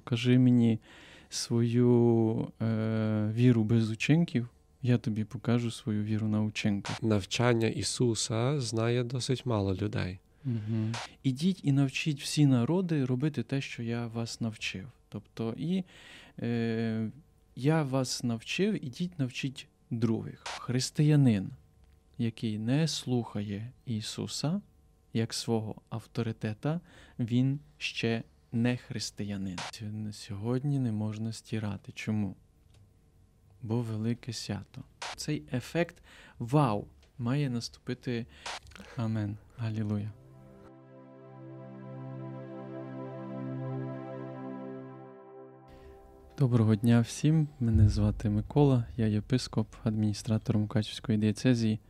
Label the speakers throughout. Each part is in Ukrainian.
Speaker 1: покажи мені свою е, віру без учинків, я тобі покажу свою віру на учинках.
Speaker 2: Навчання Ісуса знає досить мало людей.
Speaker 1: Угу. Ідіть і навчіть всі народи робити те, що я вас навчив. Тобто, і е, я вас навчив, ідіть навчіть других. Християнин, який не слухає Ісуса як свого авторитета, він ще не християнин. Сьогодні не можна стирати. Чому? Бо велике свято. Цей ефект вау має наступити. Амен. Алілуя. Доброго дня всім. Мене звати Микола, я єпископ, адміністратор Мукачівської дієцезії.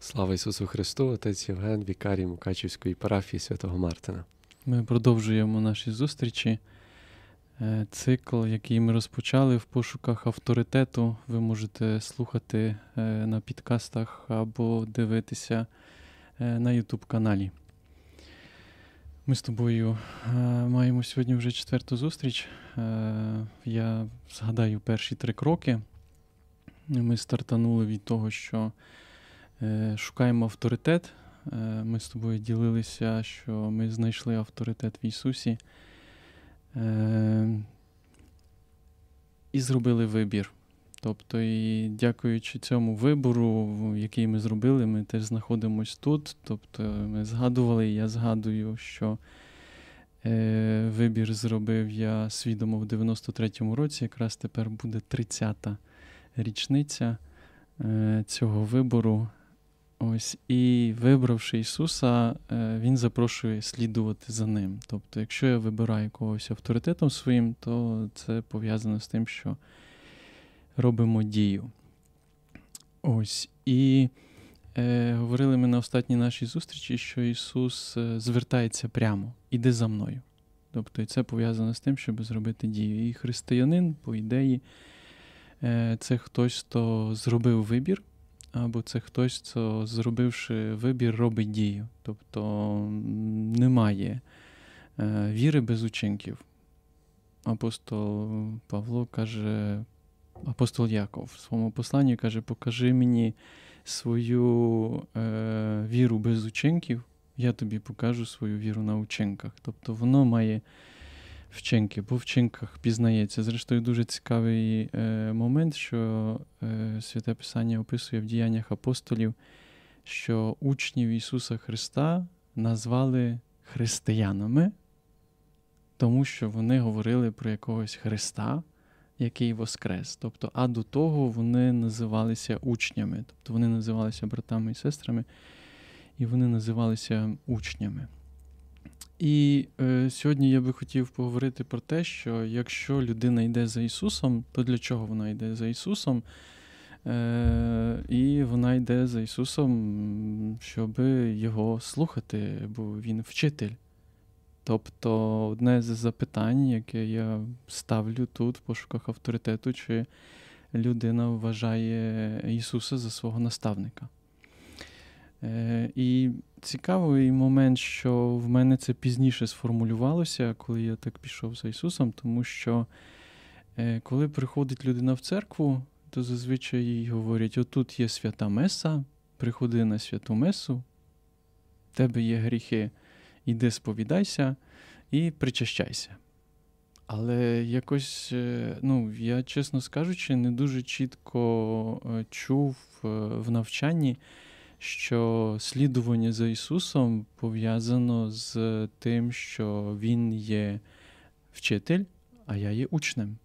Speaker 2: Слава Ісусу Христу, отець Євген, вікарій Мукачівської парафії святого Мартина.
Speaker 1: Ми продовжуємо наші зустрічі. Е, цикл, який ми розпочали в пошуках авторитету, ви можете слухати е, на підкастах або дивитися е, на YouTube каналі. Ми з тобою маємо сьогодні вже четверту зустріч. Я згадаю перші три кроки. Ми стартанули від того, що шукаємо авторитет. Ми з тобою ділилися, що ми знайшли авторитет в Ісусі. І зробили вибір. Тобто, і дякуючи цьому вибору, який ми зробили, ми теж знаходимося тут. Тобто, ми згадували, я згадую, що е, вибір зробив я свідомо в 93-му році. Якраз тепер буде 30-та річниця е, цього вибору. Ось і вибравши Ісуса, е, Він запрошує слідувати за ним. Тобто, якщо я вибираю когось авторитетом своїм, то це пов'язано з тим, що робимо дію. Ось. І е, говорили ми на останній нашій зустрічі, що Ісус е, звертається прямо, іди за мною. Тобто, і це пов'язано з тим, щоб зробити дію. І християнин, по ідеї, е, це хтось, хто зробив вибір або це хтось, хто, зробивши вибір, робить дію. Тобто немає е, віри без учинків. Апостол Павло каже, апостол Яков в своєму посланні каже: покажи мені свою е, віру без учинків, я тобі покажу свою віру на учинках. Тобто воно має вчинки, по вчинках пізнається. Зрештою, дуже цікавий е, момент, що е, Святе Писання описує в діяннях апостолів, що учнів Ісуса Христа назвали християнами, тому що вони говорили про якогось Христа. Який воскрес. Тобто, а до того вони називалися учнями, тобто вони називалися братами і сестрами, і вони називалися учнями. І е, сьогодні я би хотів поговорити про те, що якщо людина йде за Ісусом, то для чого вона йде за Ісусом? Е, І вона йде за Ісусом, щоб Його слухати, бо Він вчитель. Тобто, одне з запитань, яке я ставлю тут в пошуках авторитету, чи людина вважає Ісуса за свого наставника. Е, І цікавий момент, що в мене це пізніше сформулювалося, коли я так пішов за Ісусом, тому що е, коли приходить людина в церкву, то зазвичай їй говорять: отут є свята Меса, приходи на святу Месу, в тебе є гріхи, іди сповідайся і причащайся. Але якось, е, ну, я, чесно скажучи, не дуже чітко чув в навчанні що слідування за Ісусом пов'язано з тим, що Він є вчитель, а я є учнем.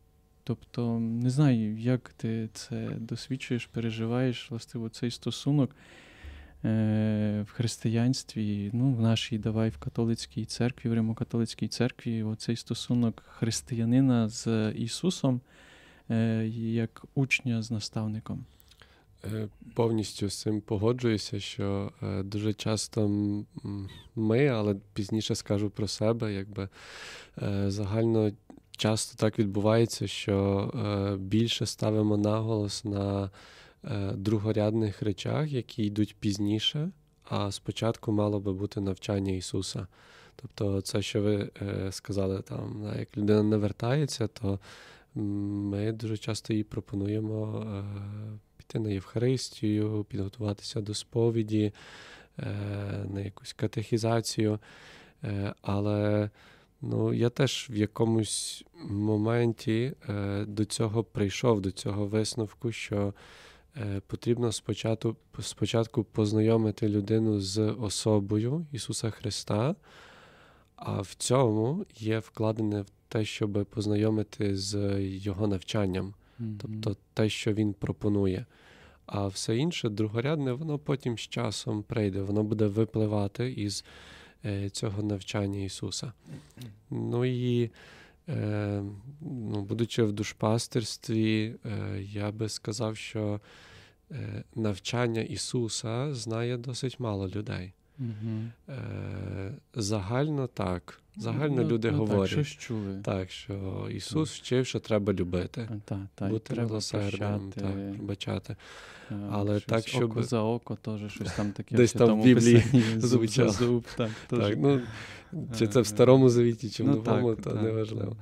Speaker 1: Тобто, не знаю, як ти це досвідчуєш, переживаєш власне, цей стосунок е, в християнстві, ну, в нашій давай в католицькій церкві, в Римокатолицькій церкві, оцей стосунок християнина з Ісусом е, як учня з наставником.
Speaker 2: Е, повністю з цим погоджуюся, що е, дуже часто ми, але пізніше скажу про себе, якби е, загально часто так відбувається, що більше ставимо наголос на другорядних речах, які йдуть пізніше, а спочатку мало би бути навчання Ісуса. Тобто, це, що ви сказали, там, як людина не вертається, то ми дуже часто їй пропонуємо е, на Євхаристію, підготуватися до сповіді, е, на якусь катехізацію. Е, але ну, я теж в якомусь моменті е, до цього прийшов, до цього висновку, що потрібно спочатку, спочатку познайомити людину з особою Ісуса Христа. А в цьому є вкладене в те, щоб познайомити з його навчанням, тобто те, що він пропонує. А все інше, другорядне, воно потім з часом прийде, воно буде випливати із е, цього навчання Ісуса. Ну і, е, ну, будучи в душпастерстві, е, я би сказав, що е, навчання Ісуса знає досить мало людей. Угу. Е, Загально так. Загально ну, люди ну, говорять.
Speaker 1: Так, що чули.
Speaker 2: Так, що Ісус вчив, що треба любити,
Speaker 1: так, так,
Speaker 2: бути милосердним, так, пробачати. Але
Speaker 1: щось
Speaker 2: так, щоб...
Speaker 1: Око за око теж щось там таке.
Speaker 2: Десь там в Біблії
Speaker 1: зуб зуб. Так,
Speaker 2: так, ну, Чи це в Старому Завіті, чи в ну, Новому, так, то так, неважливо.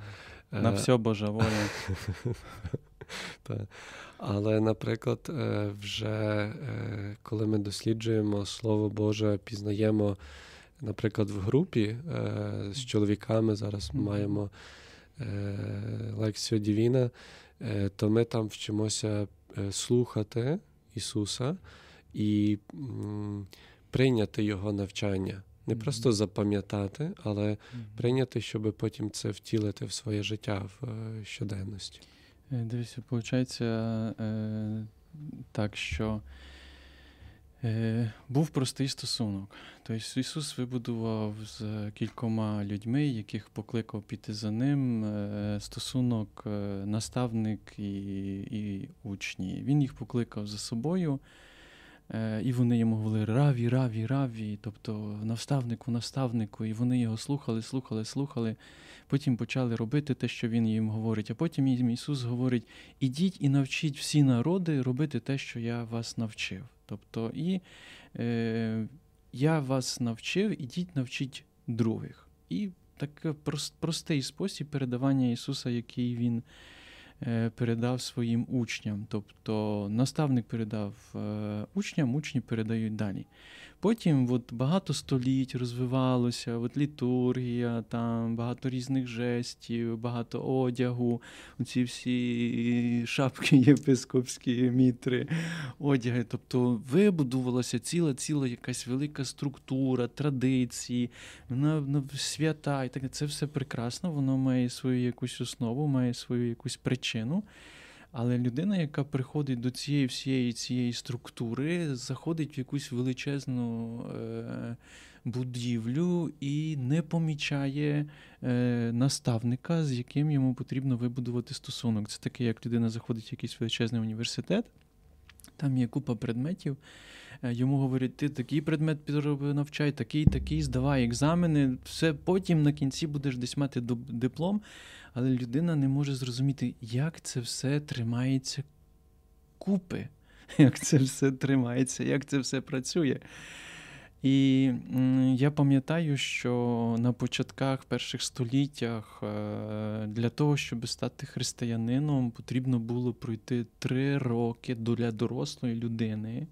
Speaker 1: На все Божа воля.
Speaker 2: так. Але, наприклад, е, вже е, коли ми досліджуємо Слово Боже, пізнаємо, наприклад, в групі е, з чоловіками зараз ми маємо лекцію Дівіна, то ми там вчимося слухати Ісуса і прийняти Його навчання. Не просто запам'ятати, але прийняти, щоб потім це втілити в своє життя в щоденності.
Speaker 1: Е, дивіться, виходить е, так, що е, був простий стосунок. Тобто Ісус вибудував з кількома людьми, яких покликав піти за ним. Стосунок, наставник і, і учні. Він їх покликав за собою. І вони йому говорили раві, раві, раві, тобто наставнику, наставнику, і вони його слухали, слухали, слухали. Потім почали робити те, що він їм говорить. А потім їм Ісус говорить: ідіть і навчіть всі народи робити те, що я вас навчив. Тобто, і е, я вас навчив, ідіть навчіть других. І такий простий спосіб передавання Ісуса, який Він. Е, передав своїм учням. Тобто наставник передав е, учням, учні передають далі. Потім от, багато століть розвивалося, от літургія, там багато різних жестів, багато одягу, ці всі шапки єпископські, мітри, одяги. Тобто вибудувалася ціла ціла якась велика структура, традиції, вона свята і так. Це все прекрасно, воно має свою якусь основу, має свою якусь причину. Але людина, яка приходить до цієї всієї цієї структури, заходить в якусь величезну е, будівлю і не помічає е, наставника, з яким йому потрібно вибудувати стосунок. Це таке, як людина заходить в якийсь величезний університет, там є купа предметів. Е, йому говорять, ти такий предмет навчай, такий, такий, здавай екзамени, все потім на кінці будеш десь мати диплом але людина не може зрозуміти, як це все тримається купи, як це все тримається, як це все працює. І я пам'ятаю, що на початках перших століттях е, для того, щоб стати християнином, потрібно було пройти три роки для дорослої людини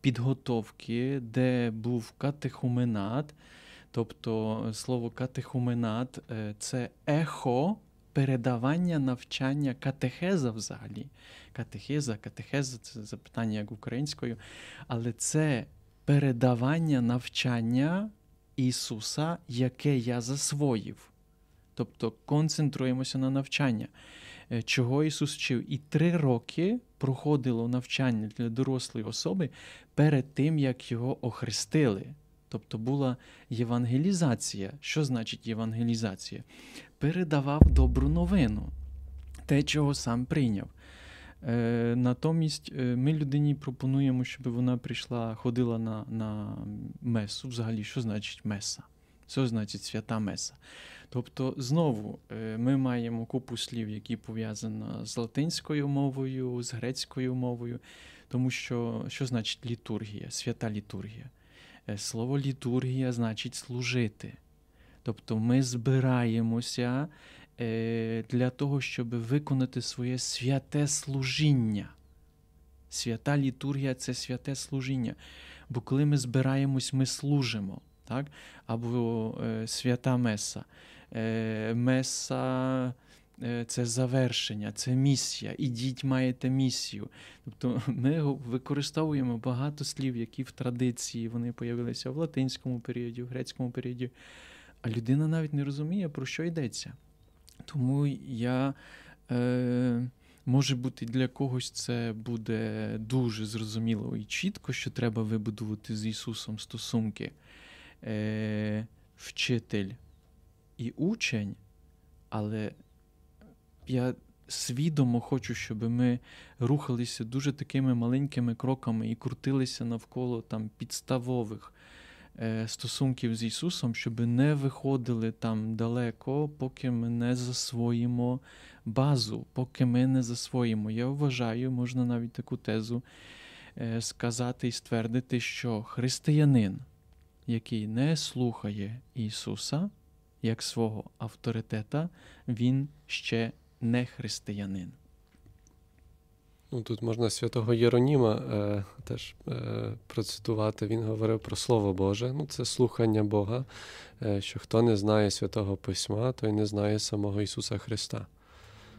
Speaker 1: підготовки, де був катехуменат. Тобто слово катехуменат е, це ехо передавання навчання катехеза взагалі. Катехеза, катехеза це запитання як українською, але це передавання навчання Ісуса, яке я засвоїв. Тобто концентруємося на навчання. Е, чого Ісус вчив? І три роки проходило навчання для дорослої особи перед тим, як його охрестили. Тобто була євангелізація. Що значить євангелізація? Передавав добру новину, те, чого сам прийняв. Е, Натомість е, ми людині пропонуємо, щоб вона прийшла, ходила на на месу. Взагалі, що значить меса? Що значить свята меса? Тобто, знову е, ми маємо купу слів, які пов'язані з латинською мовою, з грецькою мовою, тому що що значить літургія, свята літургія? Е, слово літургія значить служити. Тобто ми збираємося для того, щоб виконати своє святе служіння. Свята літургія це святе служіння. Бо коли ми збираємось, ми служимо. Так? Або е, свята Меса. Е, Меса е, це завершення, це місія. Ідіть, маєте місію. Тобто ми використовуємо багато слів, які в традиції вони появилися в латинському періоді, в грецькому періоді. А людина навіть не розуміє, про що йдеться. Тому я. Е, Може бути, для когось це буде дуже зрозуміло і чітко, що треба вибудувати з Ісусом стосунки е, вчитель і учень, але я свідомо хочу, щоб ми рухалися дуже такими маленькими кроками і крутилися навколо там підставових стосунків з Ісусом, щоб не виходили там далеко, поки ми не засвоїмо базу, поки ми не засвоїмо. Я вважаю, можна навіть таку тезу е, сказати і ствердити, що християнин, який не слухає Ісуса як свого авторитета, він ще не християнин.
Speaker 2: Ну, Тут можна святого Єроніма е, теж е, процитувати. Він говорив про Слово Боже. Ну, Це слухання Бога, е, що хто не знає святого Письма, той не знає самого Ісуса Христа.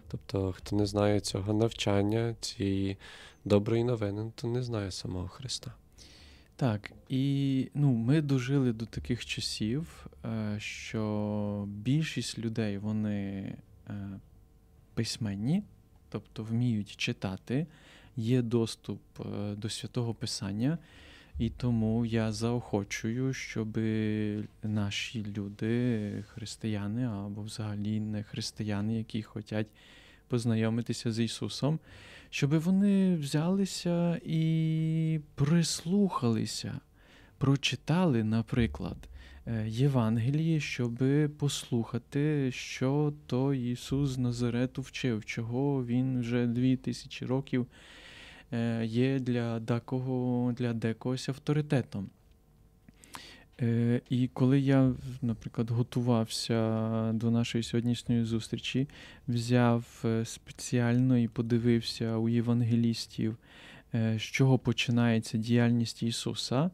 Speaker 2: Тобто, хто не знає цього навчання, цієї доброї новини, то не знає самого Христа.
Speaker 1: Так, і ну, ми дожили до таких часів, е, що більшість людей вони е, письменні, тобто вміють читати, є доступ е, до святого Писання, і тому я заохочую, щоб наші люди, християни або взагалі не християни, які хочуть познайомитися з Ісусом, щоб вони взялися і прислухалися, прочитали, наприклад, е, Євангеліє, щоб послухати, що той Ісус з Назарету вчив, чого Він вже дві тисячі років е, є для декого, для декогось авторитетом. Е, І коли я, наприклад, готувався до нашої сьогоднішньої зустрічі, взяв спеціально і подивився у євангелістів, з чого починається діяльність Ісуса,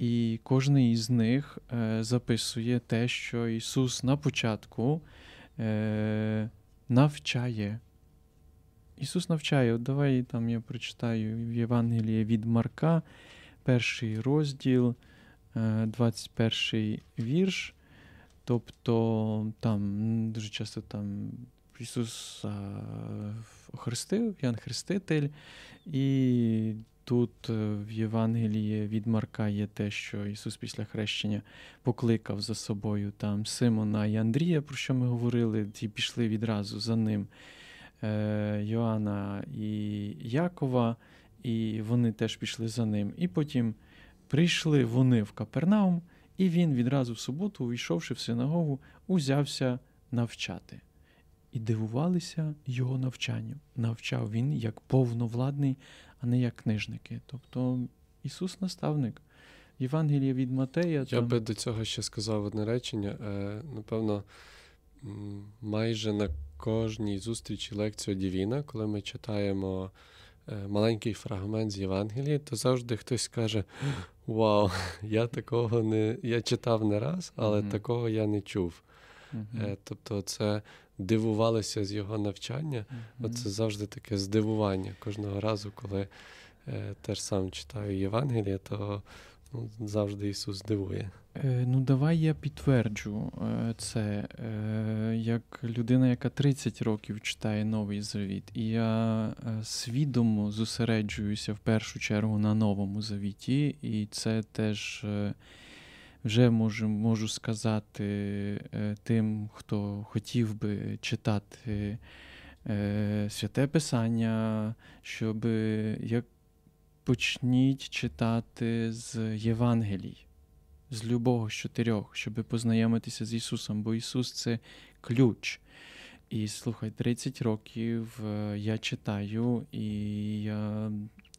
Speaker 1: і кожен із них е, записує те, що Ісус на початку е, навчає. Ісус навчає, от давай там я прочитаю в Євангелії від Марка, перший розділ. 21 вірш. Тобто там дуже часто там Ісус охрестив, Ян Хреститель, і тут е, в Євангелії від Марка є те, що Ісус після хрещення покликав за собою там Симона і Андрія, про що ми говорили, ті пішли відразу за ним е, Йоанна і Якова, і вони теж пішли за ним. І потім. Прийшли вони в Капернаум, і він відразу в суботу, увійшовши в синагогу, узявся навчати. І дивувалися його навчанню. Навчав він як повновладний, а не як книжники. Тобто Ісус наставник. Євангелія від Матея.
Speaker 2: Я там... би до цього ще сказав одне речення. Е, напевно, майже на кожній зустрічі лекцію Дівіна, коли ми читаємо. Е, маленький фрагмент з Євангелії, то завжди хтось каже: Вау, я такого не я читав не раз, але mm-hmm. такого я не чув. Mm-hmm. Тобто, це дивувалося з його навчання. Mm-hmm. Оце завжди таке здивування. Кожного разу, коли е, теж сам читаю Євангеліє, то ну, завжди Ісус дивує.
Speaker 1: Е, ну, давай я підтверджу е, це е, як людина, яка 30 років читає новий завіт, і я свідомо зосереджуюся в першу чергу на новому завіті, і це теж вже можу можу сказати тим, хто хотів би читати святе Писання, щоб як почніть читати з Євангелій з любого з чотирьох, щоб познайомитися з Ісусом, бо Ісус це ключ. І слухай, 30 років е, я читаю, і я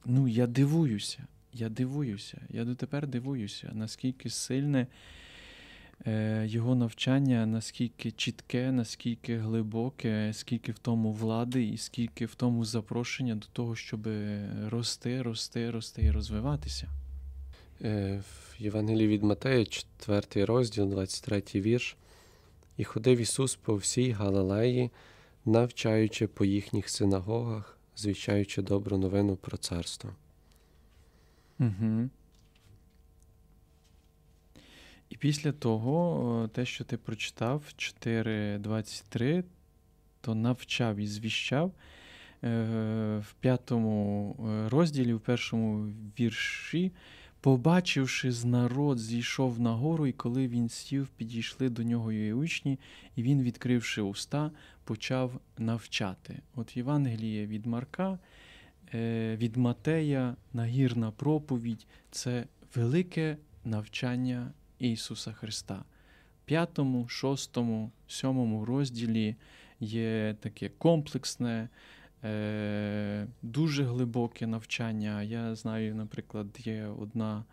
Speaker 1: ну, я дивуюся. Я дивуюся. Я дотепер дивуюся, наскільки сильне е, його навчання наскільки чітке, наскільки глибоке, скільки в тому влади і скільки в тому запрошення до того, щоб рости, рости, рости і розвиватися.
Speaker 2: Е, в Євангелії від Матея, 4 розділ, 23 вірш. І ходив Ісус по всій Галилеї, навчаючи по їхніх синагогах, звіщаючи добру новину про царство.
Speaker 1: Угу. І після того, те, що ти прочитав, 4.23, то навчав і звіщав. Е, в п'ятому е, розділі, в першому вірші, побачивши з народ, зійшов на гору, і коли він сів, підійшли до нього її учні, і він, відкривши уста, почав навчати. От Євангеліє від Марка, е, від Матея, нагірна проповідь це велике навчання Ісуса Христа. В п'ятому, шостому, сьомому розділі є таке комплексне, е, дуже глибоке навчання. Я знаю, наприклад, є одна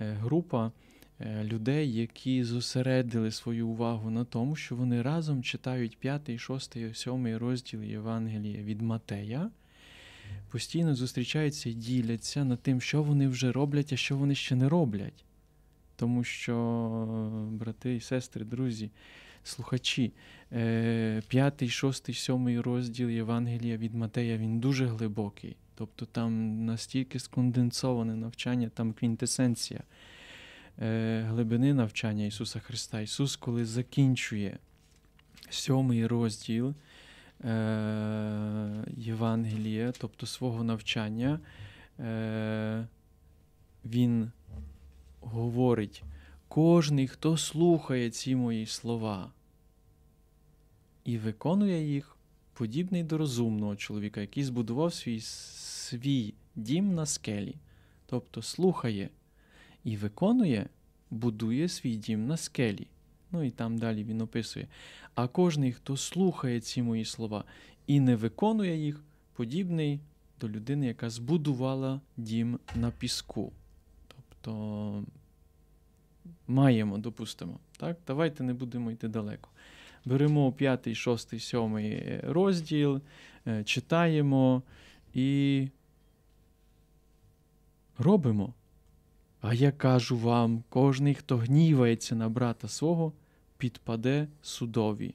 Speaker 1: е, група е, людей, які зосередили свою увагу на тому, що вони разом читають п'ятий, шостий, сьомий розділ Євангелія від Матея. Постійно зустрічаються і діляться над тим, що вони вже роблять, а що вони ще не роблять. Тому що, брати і сестри, друзі, слухачі, е, п'ятий, шостий, сьомий розділ Євангелія від Матея він дуже глибокий. Тобто там настільки сконденсоване навчання, там квінтесенція е, глибини навчання Ісуса Христа. Ісус, коли закінчує сьомий розділ Євангелія, тобто свого навчання, Він говорить, кожний, хто слухає ці мої слова і виконує їх, подібний до розумного чоловіка, який збудував свій свій дім на скелі, тобто слухає і виконує, будує свій дім на скелі. Ну і там далі він описує. А кожний, хто слухає ці мої слова і не виконує їх, подібний до людини, яка збудувала дім на піску то маємо, допустимо. Так? Давайте не будемо йти далеко. Беремо п'ятий, шостий, сьомий розділ, е, читаємо і робимо. А я кажу вам: кожний, хто гнівається на брата свого, підпаде судові.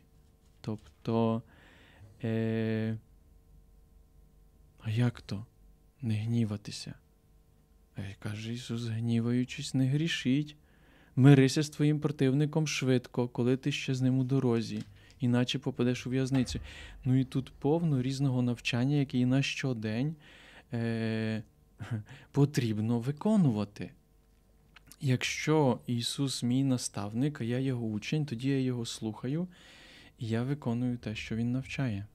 Speaker 1: Тобто, е, а як то не гніватися? Каже Ісус, гніваючись, не грішіть. Мирися з твоїм противником швидко, коли ти ще з ним у дорозі, іначе попадеш у в'язницю. Ну і тут повно різного навчання, яке і на щодень е- потрібно виконувати. Якщо Ісус мій наставник, а я його учень, тоді я його слухаю і я виконую те, що Він навчає.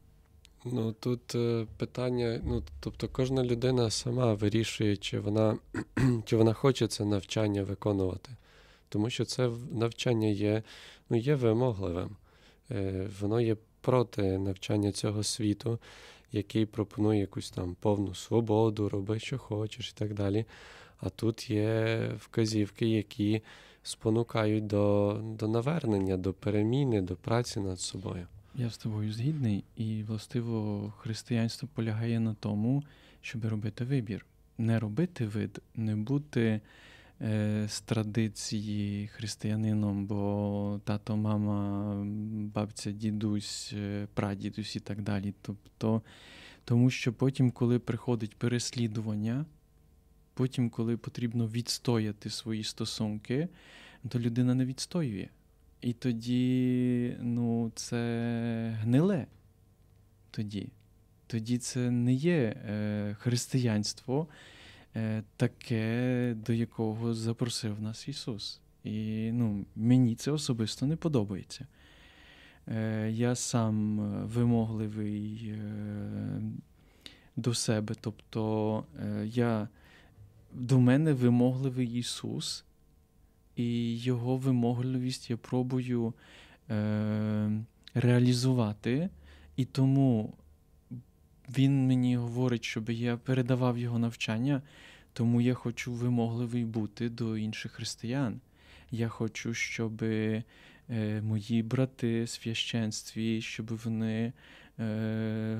Speaker 2: Ну тут е, питання, ну тобто кожна людина сама вирішує, чи вона чи вона хоче це навчання виконувати. Тому що це навчання є ну, є вимогливим. Е, Воно є проти навчання цього світу, який пропонує якусь там повну свободу, роби, що хочеш і так далі. А тут є вказівки, які спонукають до, до навернення, до переміни, до праці над собою.
Speaker 1: Я з тобою згідний, і властиво християнство полягає на тому, щоб робити вибір. Не робити вид, не бути е, з традиції християнином, бо тато, мама, бабця, дідусь, е, прадідусь і так далі. Тобто, Тому що потім, коли приходить переслідування, потім, коли потрібно відстояти свої стосунки, то людина не відстоює. І тоді, ну, це гниле. Тоді Тоді це не є е, християнство е, таке, до якого запросив нас Ісус. І ну, мені це особисто не подобається. Е, Я сам вимогливий е, до себе. Тобто е, я, до мене вимогливий Ісус і його вимогливість я пробую е, реалізувати. І тому він мені говорить, щоб я передавав його навчання, тому я хочу вимогливий бути до інших християн. Я хочу, щоб е, мої брати в священстві, щоб вони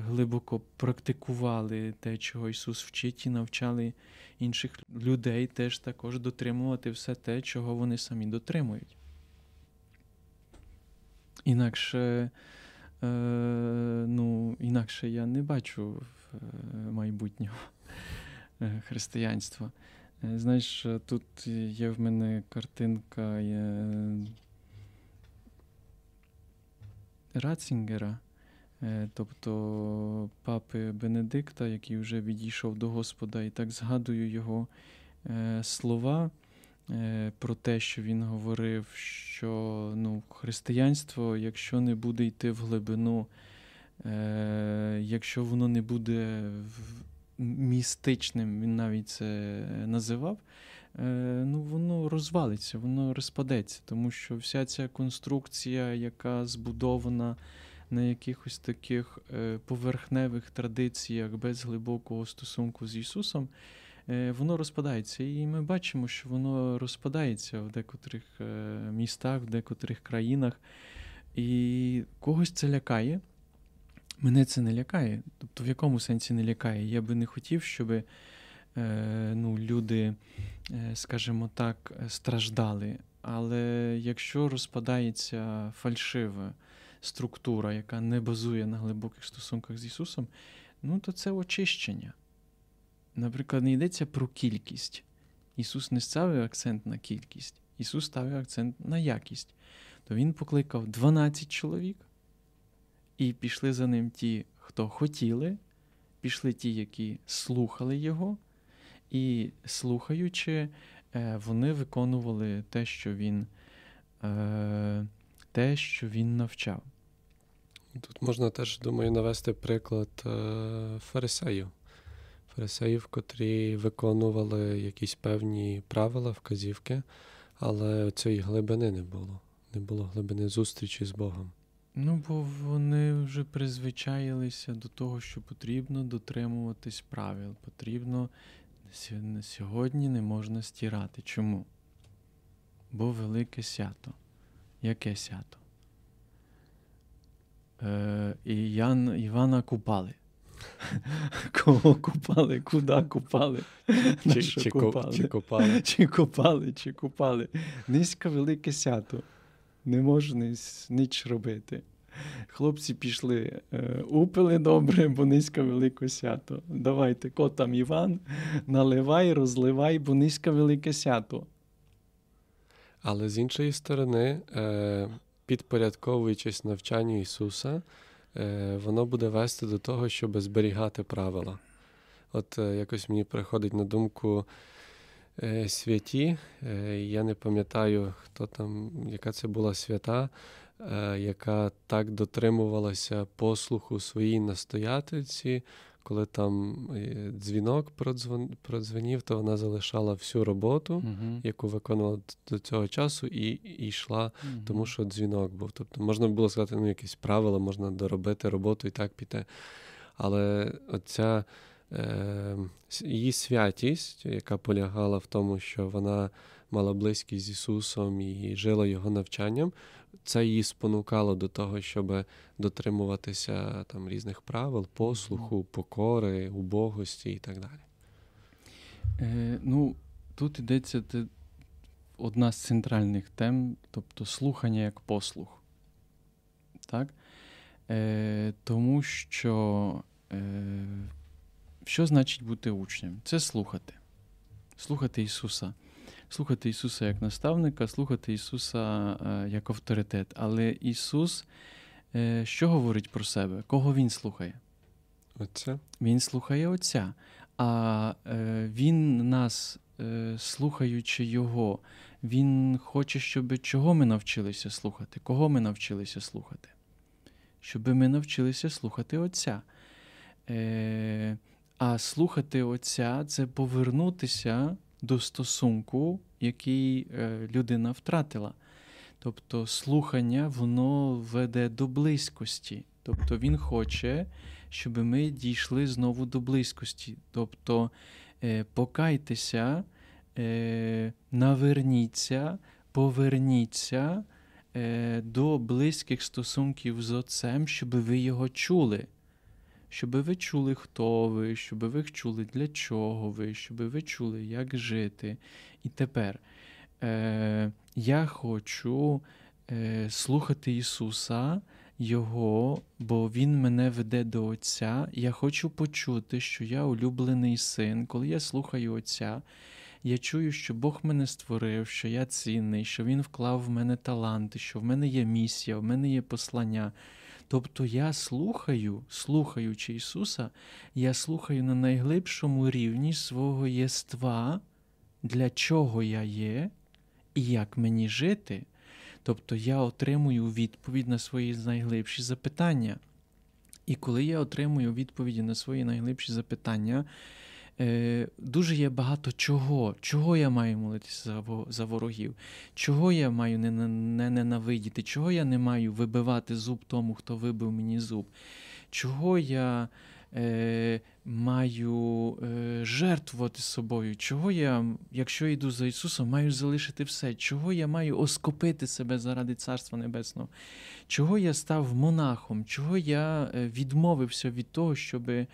Speaker 1: глибоко практикували те, чого Ісус вчить, і навчали інших людей теж також дотримувати все те, чого вони самі дотримують. Інакше е, ну, інакше я не бачу е, майбутнього е, християнства. Е, знаєш, тут є в мене картинка є Ратцінгера, тобто папи Бенедикта, який вже відійшов до Господа, і так згадую його слова. Е, про те, що він говорив, що ну, християнство, якщо не буде йти в глибину, е, якщо воно не буде містичним, він навіть це називав, е, ну, воно розвалиться, воно розпадеться, тому що вся ця конструкція, яка збудована на якихось таких поверхневих традиціях без глибокого стосунку з Ісусом. Е, воно розпадається. І ми бачимо, що воно розпадається в декотрих е, містах, в декотрих країнах. І когось це лякає. Мене це не лякає. Тобто, в якому сенсі не лякає? Я би не хотів, щоб е, ну, люди, скажімо так, страждали. Але якщо розпадається фальшива структура, яка не базує на глибоких стосунках з Ісусом, ну то це очищення. Наприклад, не йдеться про кількість. Ісус не ставив акцент на кількість, Ісус ставив акцент на якість. То Він покликав 12 чоловік, і пішли за ним ті, хто хотіли, пішли ті, які слухали Його, і слухаючи, е, вони виконували те, що він, е, те, що він навчав.
Speaker 2: Тут можна теж, думаю, навести приклад е, фарисеїв фарисеїв, котрі виконували якісь певні правила, вказівки, але цієї глибини не було. Не було глибини зустрічі з Богом.
Speaker 1: Ну, бо вони вже призвичаїлися до того, що потрібно дотримуватись правил. Потрібно сьогодні не можна стирати. Чому? Бо велике свято. Яке свято? Е, і Ян, Івана купали. Кого купали, куди купали?
Speaker 2: Чи, чи, купали? чи купали,
Speaker 1: чи купали, чи купали. Низько велике свято. Не можна ніч робити. Хлопці пішли, е, упили добре, бо низько велике свято. Давайте, ко там Іван, наливай, розливай, бо низько велике свято.
Speaker 2: Але з іншої сторони, е, підпорядковуючись навчанню Ісуса, Е, воно буде вести до того, щоб зберігати правила. От е, якось мені приходить на думку е, святі. Я не пам'ятаю, хто там, яка це була свята, яка так дотримувалася послуху своїй настоятельці, коли там е, дзвінок продзвонів, то вона залишала всю роботу, uh яку виконувала до цього часу, і, і йшла, uh тому що дзвінок був. Тобто можна було сказати, ну, якісь правила, можна доробити роботу і так піти. Але оця е, її святість, яка полягала в тому, що вона мала близькість з Ісусом і жила його навчанням, це її спонукало до того, щоб дотримуватися там різних правил, послуху, покори, убогості і так далі.
Speaker 1: Е, Ну, тут йдеться одна з центральних тем, тобто слухання як послух. Так? Е, Тому що е, що значить бути учнем? Це слухати. Слухати Ісуса слухати Ісуса як наставника, слухати Ісуса е, як авторитет. Але Ісус е, що говорить про себе? Кого Він слухає?
Speaker 2: Отця.
Speaker 1: Він слухає Отця. А е, Він нас, слухаючи Його, Він хоче, щоб чого ми навчилися слухати? Кого ми навчилися слухати? Щоб ми навчилися слухати Отця. А слухати Отця це повернутися до стосунку, який е, людина втратила. Тобто слухання воно веде до близькості. Тобто він хоче, щоб ми дійшли знову до близькості. Тобто е, покайтеся, е, наверніться, поверніться до близьких стосунків з Отцем, щоб ви його чули. Щоб ви чули, хто ви, щоб ви чули, для чого ви, щоб ви чули, як жити. І тепер е, я хочу е, слухати Ісуса, Його, бо Він мене веде до Отця. Я хочу почути, що я улюблений син. Коли я слухаю Отця, я чую, що Бог мене створив, що я цінний, що Він вклав в мене таланти, що в мене є місія, в мене є послання. Тобто я слухаю, слухаючи Ісуса, я слухаю на найглибшому рівні свого єства, для чого я є і як мені жити. Тобто я отримую відповідь на свої найглибші запитання. І коли я отримую відповіді на свої найглибші запитання, е, дуже є багато чого. Чого я маю молитися за, ворогів, чого я маю не, не ненавидіти, чого я не маю вибивати зуб тому, хто вибив мені зуб, чого я е, маю е, жертвувати собою, чого я, якщо йду за Ісусом, маю залишити все, чого я маю оскопити себе заради Царства Небесного, чого я став монахом, чого я е, відмовився від того, щоби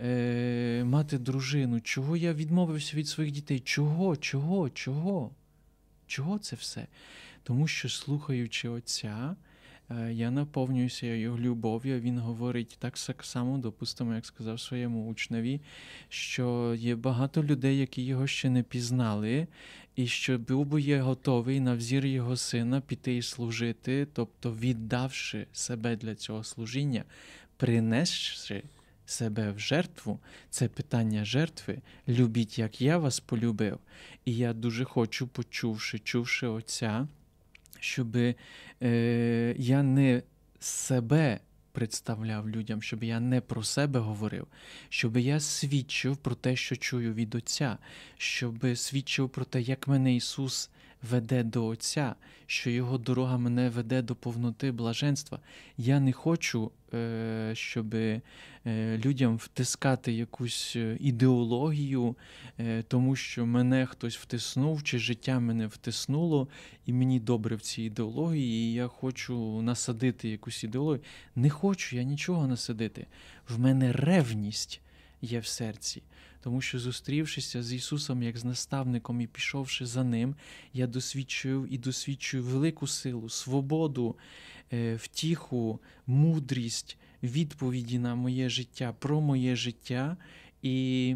Speaker 1: е, мати дружину, чого я відмовився від своїх дітей? Чого, чого, чого? Чого це все? Тому що, слухаючи Отця, е, я наповнююся його любов'ю. Він говорить так само, допустимо, як сказав своєму учневі, що є багато людей, які його ще не пізнали, і що був би є готовий на взір його сина піти і служити, тобто віддавши себе для цього служіння, принесши себе в жертву, це питання жертви. Любіть, як я вас полюбив. І я дуже хочу, почувши, чувши Отця, щоб е, я не себе представляв людям, щоб я не про себе говорив, щоб я свідчив про те, що чую від Отця, щоб свідчив про те, як мене Ісус веде до Отця, що Його дорога мене веде до повноти блаженства. Я не хочу, е, щоб е, людям втискати якусь е, ідеологію, тому що мене хтось втиснув, чи життя мене втиснуло, і мені добре в цій ідеології, і я хочу насадити якусь ідеологію. Не хочу я нічого насадити. В мене ревність є в серці. Тому що, зустрівшися з Ісусом як з наставником і пішовши за Ним, я досвідчую і досвідчую велику силу, свободу, е, втіху, мудрість, відповіді на моє життя, про моє життя. І,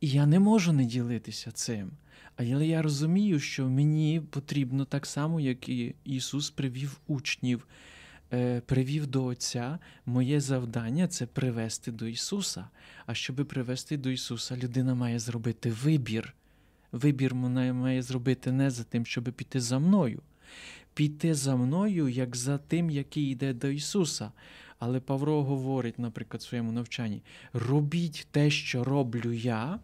Speaker 1: і я не можу не ділитися цим. Але я розумію, що мені потрібно так само, як і Ісус привів учнів. Е, привів до Отця, моє завдання це привести до Ісуса. А щоб привести до Ісуса, людина має зробити вибір. Вибір вона має зробити не за тим, щоб піти за мною. Піти за мною, як за тим, який йде до Ісуса. Але Павло говорить, наприклад, в своєму навчанні: робіть те, що роблю я,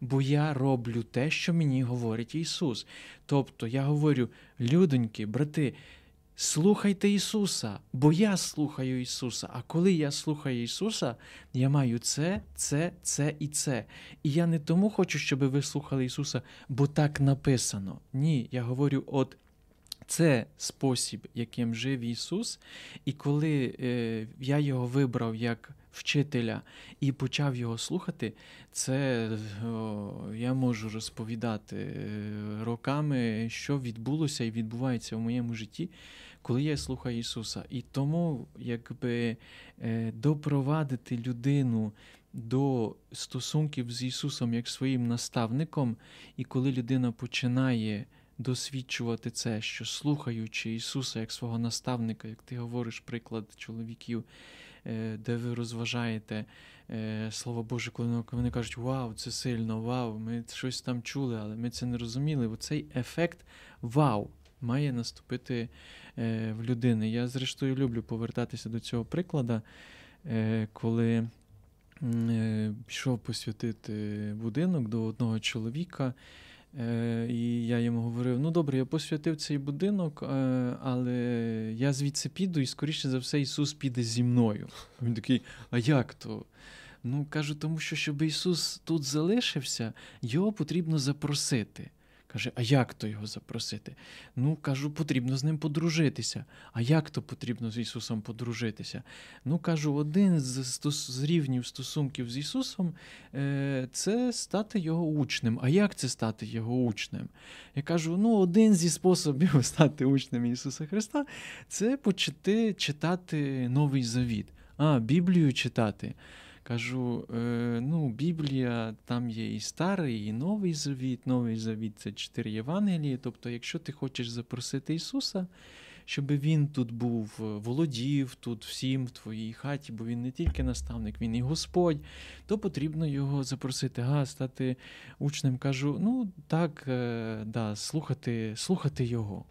Speaker 1: бо я роблю те, що мені говорить Ісус. Тобто я говорю, людоньки, брати, Слухайте Ісуса, бо я слухаю Ісуса. А коли я слухаю Ісуса, я маю це, це, це і це. І я не тому хочу, щоб ви слухали Ісуса, бо так написано. Ні, я говорю, от це спосіб, яким жив Ісус, і коли е, я його вибрав як вчителя і почав його слухати, це я можу розповідати е, роками, що відбулося і відбувається в моєму житті коли я слухаю Ісуса. І тому, якби е, допровадити людину до стосунків з Ісусом як своїм наставником, і коли людина починає досвідчувати це, що слухаючи Ісуса як свого наставника, як ти говориш приклад чоловіків, де ви розважаєте е, Слово Боже, коли вони кажуть, вау, це сильно, вау, ми щось там чули, але ми це не розуміли. Оцей ефект вау має наступити Е, в людини. Я, зрештою, люблю повертатися до цього прикладу, е, коли е, пішов посвятити будинок до одного чоловіка. І я йому говорив: ну добре, я посвятив цей будинок, але я звідси піду, і, скоріше за все, Ісус піде зі мною. Він такий, а як то? Ну, кажу, тому що, щоб Ісус тут залишився, його потрібно запросити. Каже, а як то його запросити? Ну, кажу, потрібно з ним подружитися. А як то потрібно з Ісусом подружитися? Ну, кажу, один з, з рівнів стосунків з Ісусом е, це стати його учнем. А як це стати його учнем? Я кажу: ну, один зі способів стати учнем Ісуса Христа це почати читати Новий Завіт. А, Біблію читати. Кажу, е, ну, Біблія, там є і старий, і новий завіт. Новий завіт це чотири Євангелії. Тобто, якщо ти хочеш запросити Ісуса, щоб Він тут був, е, володів тут всім в твоїй хаті, бо він не тільки наставник, він і Господь, то потрібно його запросити, га, стати учнем. Кажу, ну так, е, да, слухати, слухати Його.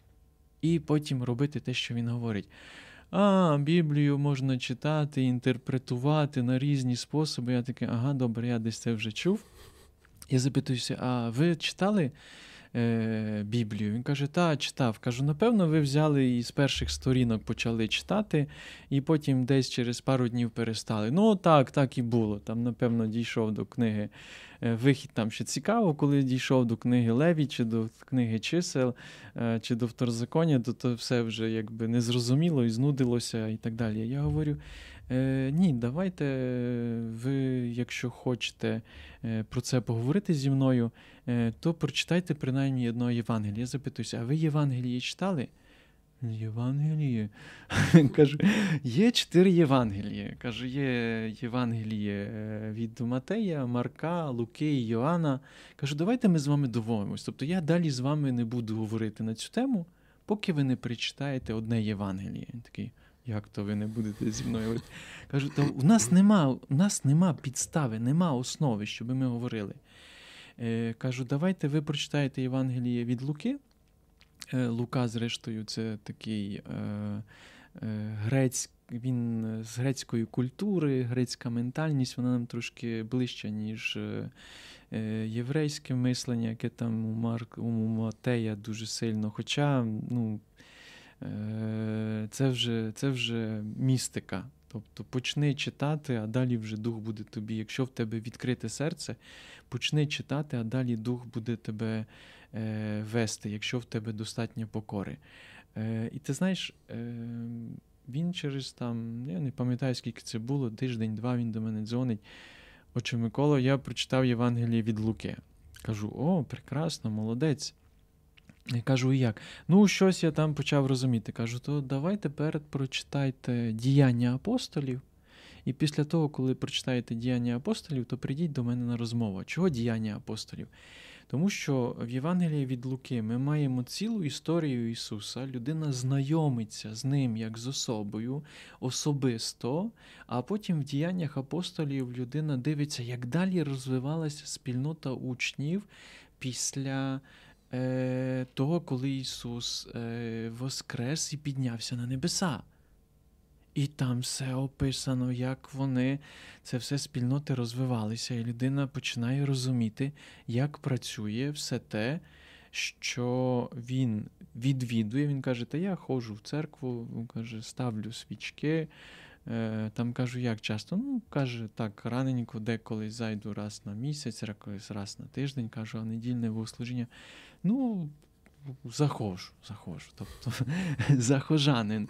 Speaker 1: І потім робити те, що він говорить. А, Біблію можна читати, інтерпретувати на різні способи. Я такий, ага, добре, я десь це вже чув. Я запитуюся, а ви читали е, Біблію? Він каже, та, читав. Кажу, напевно, ви взяли і з перших сторінок почали читати, і потім десь через пару днів перестали. Ну, так, так і було. Там, напевно, дійшов до книги. Е, вихід там ще цікаво, коли дійшов до книги Леві, чи до книги чисел, е, чи до второзаконня, то то все вже якби незрозуміло і знудилося і так далі. Я говорю: е, ні, давайте ви, якщо хочете про це поговорити зі мною, то прочитайте принаймні одного Євангелія. Я запитуюся, а ви Євангеліє читали? Євангеліє. Кажу, є чотири Євангелії. Кажу, є Євангеліє е, від Матея, Марка, Луки і Йоанна. Кажу, давайте ми з вами домовимось. Тобто я далі з вами не буду говорити на цю тему, поки ви не прочитаєте одне Євангеліє. Такий, як то ви не будете зі мною? Кажу, то у нас нема, у нас нема підстави, нема основи, щоб ми говорили. Е, Кажу, давайте ви прочитаєте Євангеліє від Луки. Е, Лука, зрештою, це такий е, е, грець, він з грецької культури, грецька ментальність, вона нам трошки ближча, ніж єврейське мислення, яке там у Марк, у Матея дуже сильно. Хоча ну, це вже, це вже містика. Тобто почни читати, а далі вже дух буде тобі. Якщо в тебе відкрите серце, почни читати, а далі дух буде тебе е, вести, якщо в тебе достатньо покори. Е, І ти знаєш, е, він через там, я не пам'ятаю, скільки це було, тиждень-два він до мене дзвонить. Отче Микола, я прочитав Євангеліє від Луки. Кажу: о, прекрасно, молодець. Я кажу, як? Ну, щось я там почав розуміти. Кажу, то давай тепер прочитайте діяння апостолів. І після того, коли прочитаєте діяння апостолів, то прийдіть до мене на розмову. Чого діяння апостолів? Тому що в Євангелії від Луки ми маємо цілу історію Ісуса, людина знайомиться з ним як з особою особисто, а потім в діяннях апостолів людина дивиться, як далі розвивалася спільнота учнів після е, того, коли Ісус е, воскрес і піднявся на небеса. І там все описано, як вони, це все спільноти розвивалися, і людина починає розуміти, як працює все те, що він відвідує. Він каже, та я ходжу в церкву, він каже, ставлю свічки. Е, там кажу, як часто? Ну, каже, так, раненько, деколи зайду раз на місяць, раз на тиждень, кажу, а недільне богослужіння. Ну, Захожу, захожу, тобто захожанин.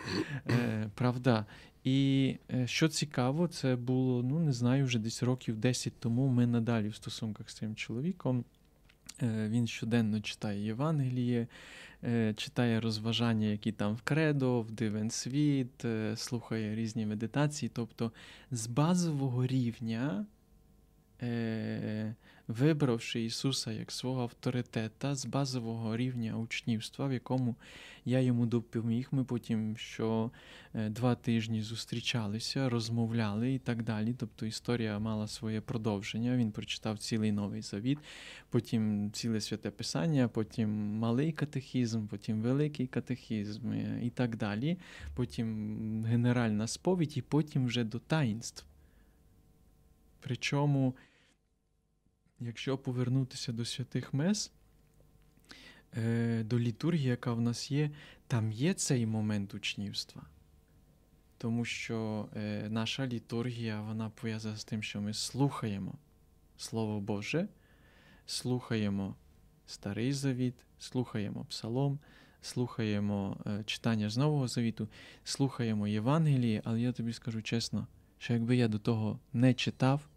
Speaker 1: Е, Правда. І е, що цікаво, це було, ну не знаю, вже десь років 10 тому ми надалі в стосунках з цим чоловіком. Е, Він щоденно читає Євангеліє, читає розважання, які там в кредо, в дивен світ, слухає різні медитації. Тобто з базового рівня. Е, вибравши Ісуса як свого авторитета з базового рівня учнівства, в якому я йому допоміг. Ми потім що е, два тижні зустрічалися, розмовляли і так далі. Тобто історія мала своє продовження. Він прочитав цілий новий завіт, потім ціле святе писання, потім малий катехізм, потім великий катехізм е, і так далі. Потім генеральна сповідь, і потім вже до таїнств. Причому Якщо повернутися до святих мес, е, до літургії, яка в нас є, там є цей момент учнівства. Тому що е, наша літургія вона пов'язана з тим, що ми слухаємо Слово Боже, слухаємо Старий Завіт, слухаємо Псалом, слухаємо е, читання з Нового Завіту, слухаємо Євангеліє, але я тобі скажу чесно, що якби я до того не читав,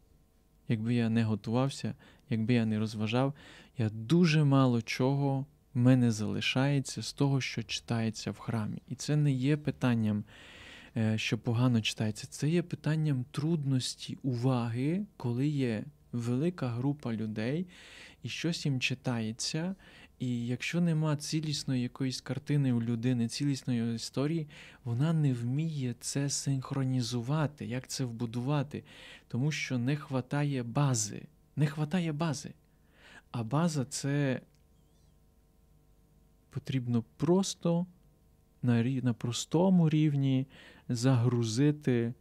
Speaker 1: якби я не готувався, якби я не розважав, я дуже мало чого в мене залишається з того, що читається в храмі. І це не є питанням, е, що погано читається, це є питанням трудності уваги, коли є велика група людей, і щось їм читається. І якщо нема цілісної якоїсь картини у людини, цілісної історії, вона не вміє це синхронізувати, як це вбудувати, тому що не хватає бази. Не хватає бази. А база це потрібно просто на на простому рівні загрузити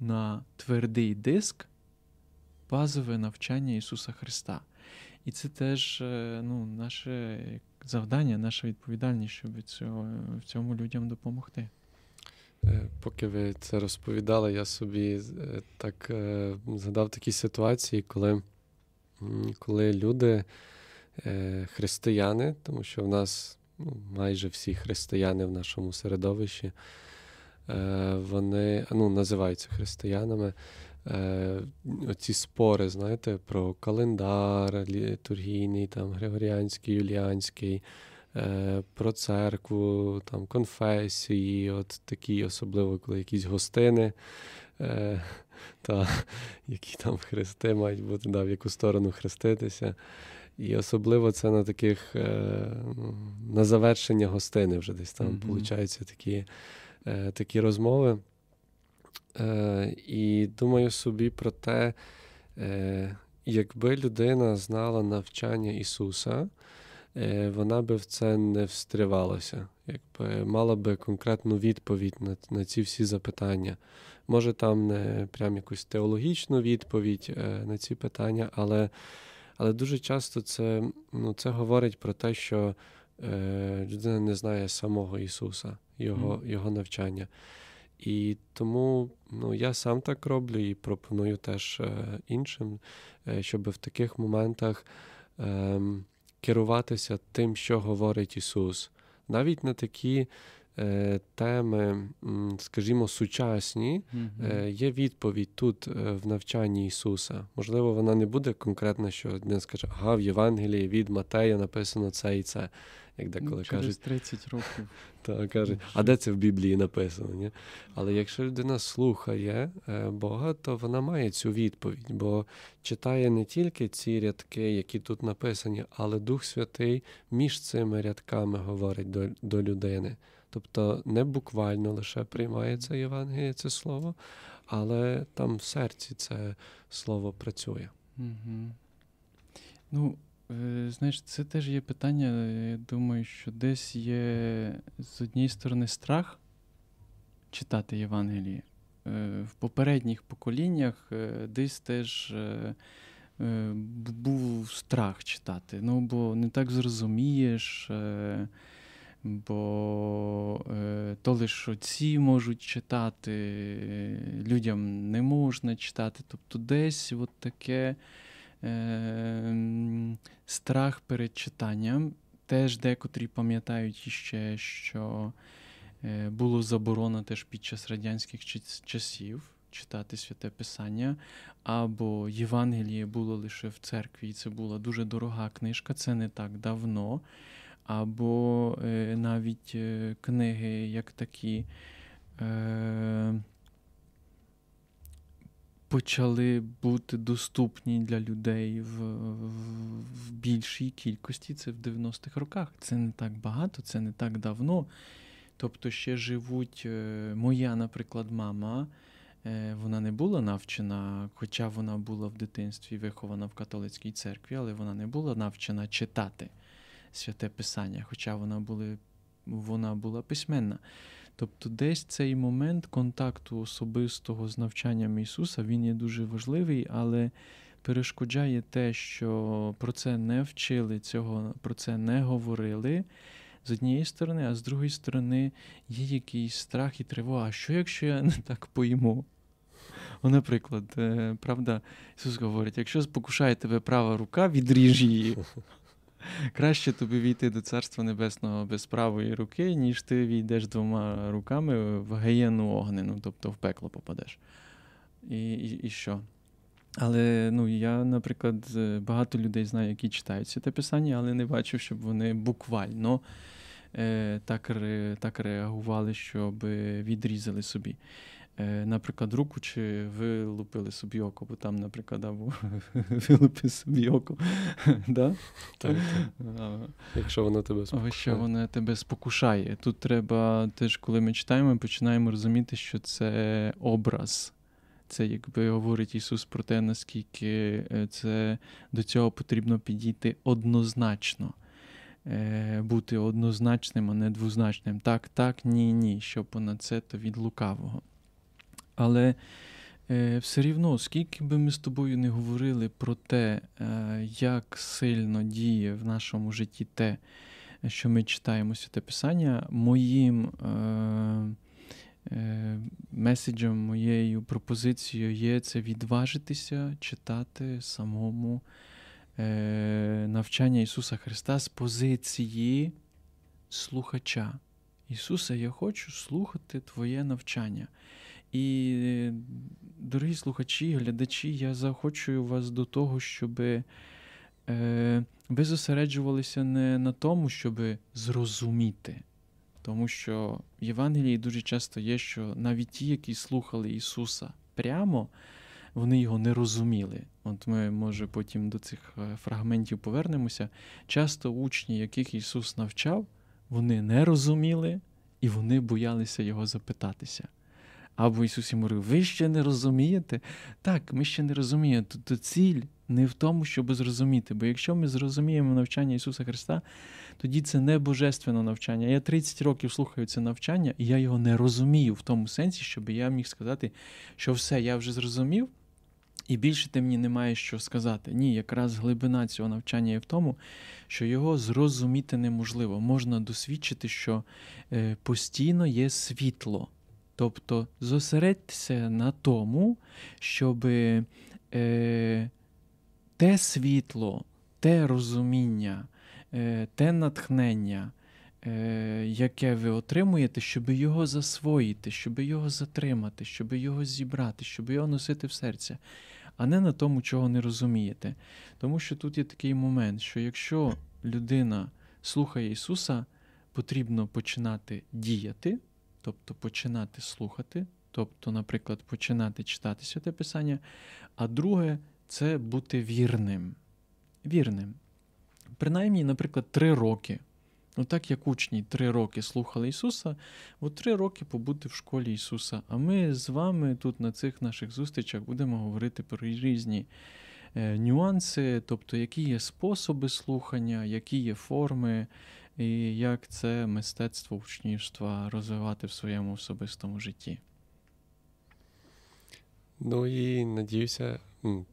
Speaker 1: на твердий диск базове навчання Ісуса Христа. І це теж е, ну, наше завдання, наша відповідальність, щоб цього, в цьому людям допомогти.
Speaker 2: Е, поки ви це розповідали, я собі е, так згадав такі ситуації, коли коли люди, християни, тому що в нас ну, майже всі християни в нашому середовищі, вони ну, називаються християнами е, оці спори, знаєте, про календар літургійний, там, Григоріанський, Юліанський, е, про церкву, там, конфесії, от такі, особливо, коли якісь гостини. Е, та які там хрести мають бути, да, в яку сторону хреститися. І особливо це на таких е, на завершення гостини вже десь там, mm-hmm. такі е, такі розмови. Е, І думаю собі про те, е, якби людина знала навчання Ісуса, е, вона би в це не встривалася, якби мала би конкретну відповідь на на ці всі запитання. Може, там не прям якусь теологічну відповідь е, на ці питання, але але дуже часто це ну, це говорить про те, що е, людина не знає самого Ісуса, Його, Його навчання. І тому ну, я сам так роблю і пропоную теж е, іншим, е, щоб в таких моментах е, керуватися тим, що говорить Ісус. Навіть на такі е, теми, скажімо, сучасні, є відповідь тут в навчанні Ісуса. Можливо, вона не буде конкретна, що один скаже, ага, в Євангелії від Матея написано це і це як деколи
Speaker 1: ну,
Speaker 2: Через кажуть.
Speaker 1: 30 років.
Speaker 2: Так, кажуть, а де це в Біблії написано? Ні? Але якщо людина слухає е, Бога, то вона має цю відповідь, бо читає не тільки ці рядки, які тут написані, але Дух Святий між цими рядками говорить до, до людини. Тобто не буквально лише приймається Євангеліє, це слово, але там в серці це слово працює.
Speaker 1: Угу. Ну, знаєш, це теж є питання. Я думаю, що десь є з однієї сторони страх читати Євангеліє. Е, в попередніх поколіннях е, десь теж був страх читати. Ну, бо не так зрозумієш, бо то лише отці можуть читати, людям не можна читати. Тобто десь от таке. Ем, страх перед читанням. Теж декотрі пам'ятають іще, що е, було заборонено теж під час радянських часів читати святе Писання, або Євангеліє було лише в церкві, і це була дуже дорога книжка, це не так давно. Або е, навіть е, книги, як такі почали бути доступні для людей в, в більшій кількості. Це в 90-х роках. Це не так багато, це не так давно. Тобто ще живуть е, моя, наприклад, мама. Е, вона не була навчена, хоча вона була в дитинстві вихована в католицькій церкві, але вона не була навчена читати святе Писання, хоча вона були, вона була письменна. Тобто, десь цей момент контакту особистого з навчанням Ісуса він є дуже важливий, але перешкоджає те, що про це не вчили, цього про це не говорили. З однієї сторони, а з другої сторони, є якийсь страх і тривога. А що, якщо я не так пойму? Ну, Наприклад, е, правда, Ісус говорить: якщо спокушає тебе права рука, відріж її. Краще тобі війти до Царства Небесного без правої руки, ніж ти війдеш двома руками в геєну огнену, тобто в пекло попадеш. І, і, і що? Але ну, я, наприклад, багато людей знаю, які читають це писання, але не бачу, щоб вони буквально е, так так реагували, щоб відрізали собі. Е, Наприклад, руку чи вилупили собі око, бо там, наприклад, або вилупи собі око. да?
Speaker 2: так, так. Якщо воно тебе спокушає.
Speaker 1: Якщо воно тебе спокушає. Тут треба теж, коли ми читаємо, ми починаємо розуміти, що це образ. Це якби говорить Ісус про те, наскільки е, це до цього потрібно підійти однозначно, е, бути однозначним, а не двозначним. Так, так, ні, ні. Що понад це, то від лукавого. Але е, все рівно, скільки би ми з тобою не говорили про те, як сильно діє в нашому житті те, що ми читаємо Святе Писання, моїм. Е, меседжем, моєю пропозицією є це відважитися читати самому е, навчання Ісуса Христа з позиції слухача. Ісусе, я хочу слухати Твоє навчання. І, дорогі слухачі, глядачі, я заохочую вас до того, щоб е, ви зосереджувалися не на тому, щоб зрозуміти. Тому що в Євангелії дуже часто є, що навіть ті, які слухали Ісуса прямо, вони його не розуміли. От ми, може, потім до цих е, фрагментів повернемося. Часто учні, яких Ісус навчав, вони не розуміли і вони боялися Його запитатися. Або Ісус йому говорив, ви ще не розумієте? Так, ми ще не розуміємо. Тобто ціль не в тому, щоб зрозуміти. Бо якщо ми зрозуміємо навчання Ісуса Христа, тоді це не божественне навчання. Я 30 років слухаю це навчання, і я його не розумію в тому сенсі, щоб я міг сказати, що все, я вже зрозумів, і більше ти мені немає що сказати. Ні, якраз глибина цього навчання є в тому, що його зрозуміти неможливо. Можна досвідчити, що е, постійно є світло. Тобто зосередьтеся на тому, щоб е, те світло, те розуміння, е, те натхнення, е, яке ви отримуєте, щоб його засвоїти, щоб його затримати, щоб його зібрати, щоб його носити в серце, а не на тому, чого не розумієте. Тому що тут є такий момент, що якщо людина слухає Ісуса, потрібно починати діяти тобто починати слухати, тобто, наприклад, починати читати Святе Писання, а друге це бути вірним. Вірним. Принаймні, наприклад, три роки. Отак, як учні три роки слухали Ісуса, от три роки побути в школі Ісуса. А ми з вами тут на цих наших зустрічах будемо говорити про різні е, нюанси, тобто, які є способи слухання, які є форми, і як це мистецтво учнівства розвивати в своєму особистому житті.
Speaker 2: Ну і надіюся,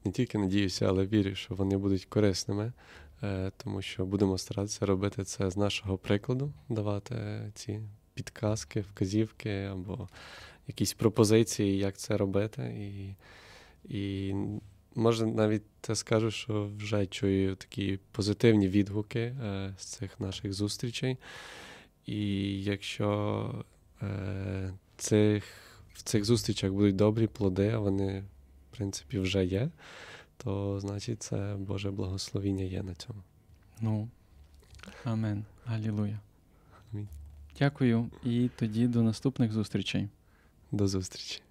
Speaker 2: не тільки надіюся, але вірю, що вони будуть корисними, е, тому що будемо старатися робити це з нашого прикладу, давати ці підказки, вказівки або якісь пропозиції, як це робити. І і Може, навіть скажу, що вже чую такі позитивні відгуки е, з цих наших зустрічей. І якщо е, цих, в цих зустрічах будуть добрі плоди, а вони, в принципі, вже є, то значить це Боже благословіння є на цьому.
Speaker 1: Ну, Амен. Алілуя.
Speaker 2: Амінь.
Speaker 1: Дякую. І тоді до наступних зустрічей.
Speaker 2: До зустрічі.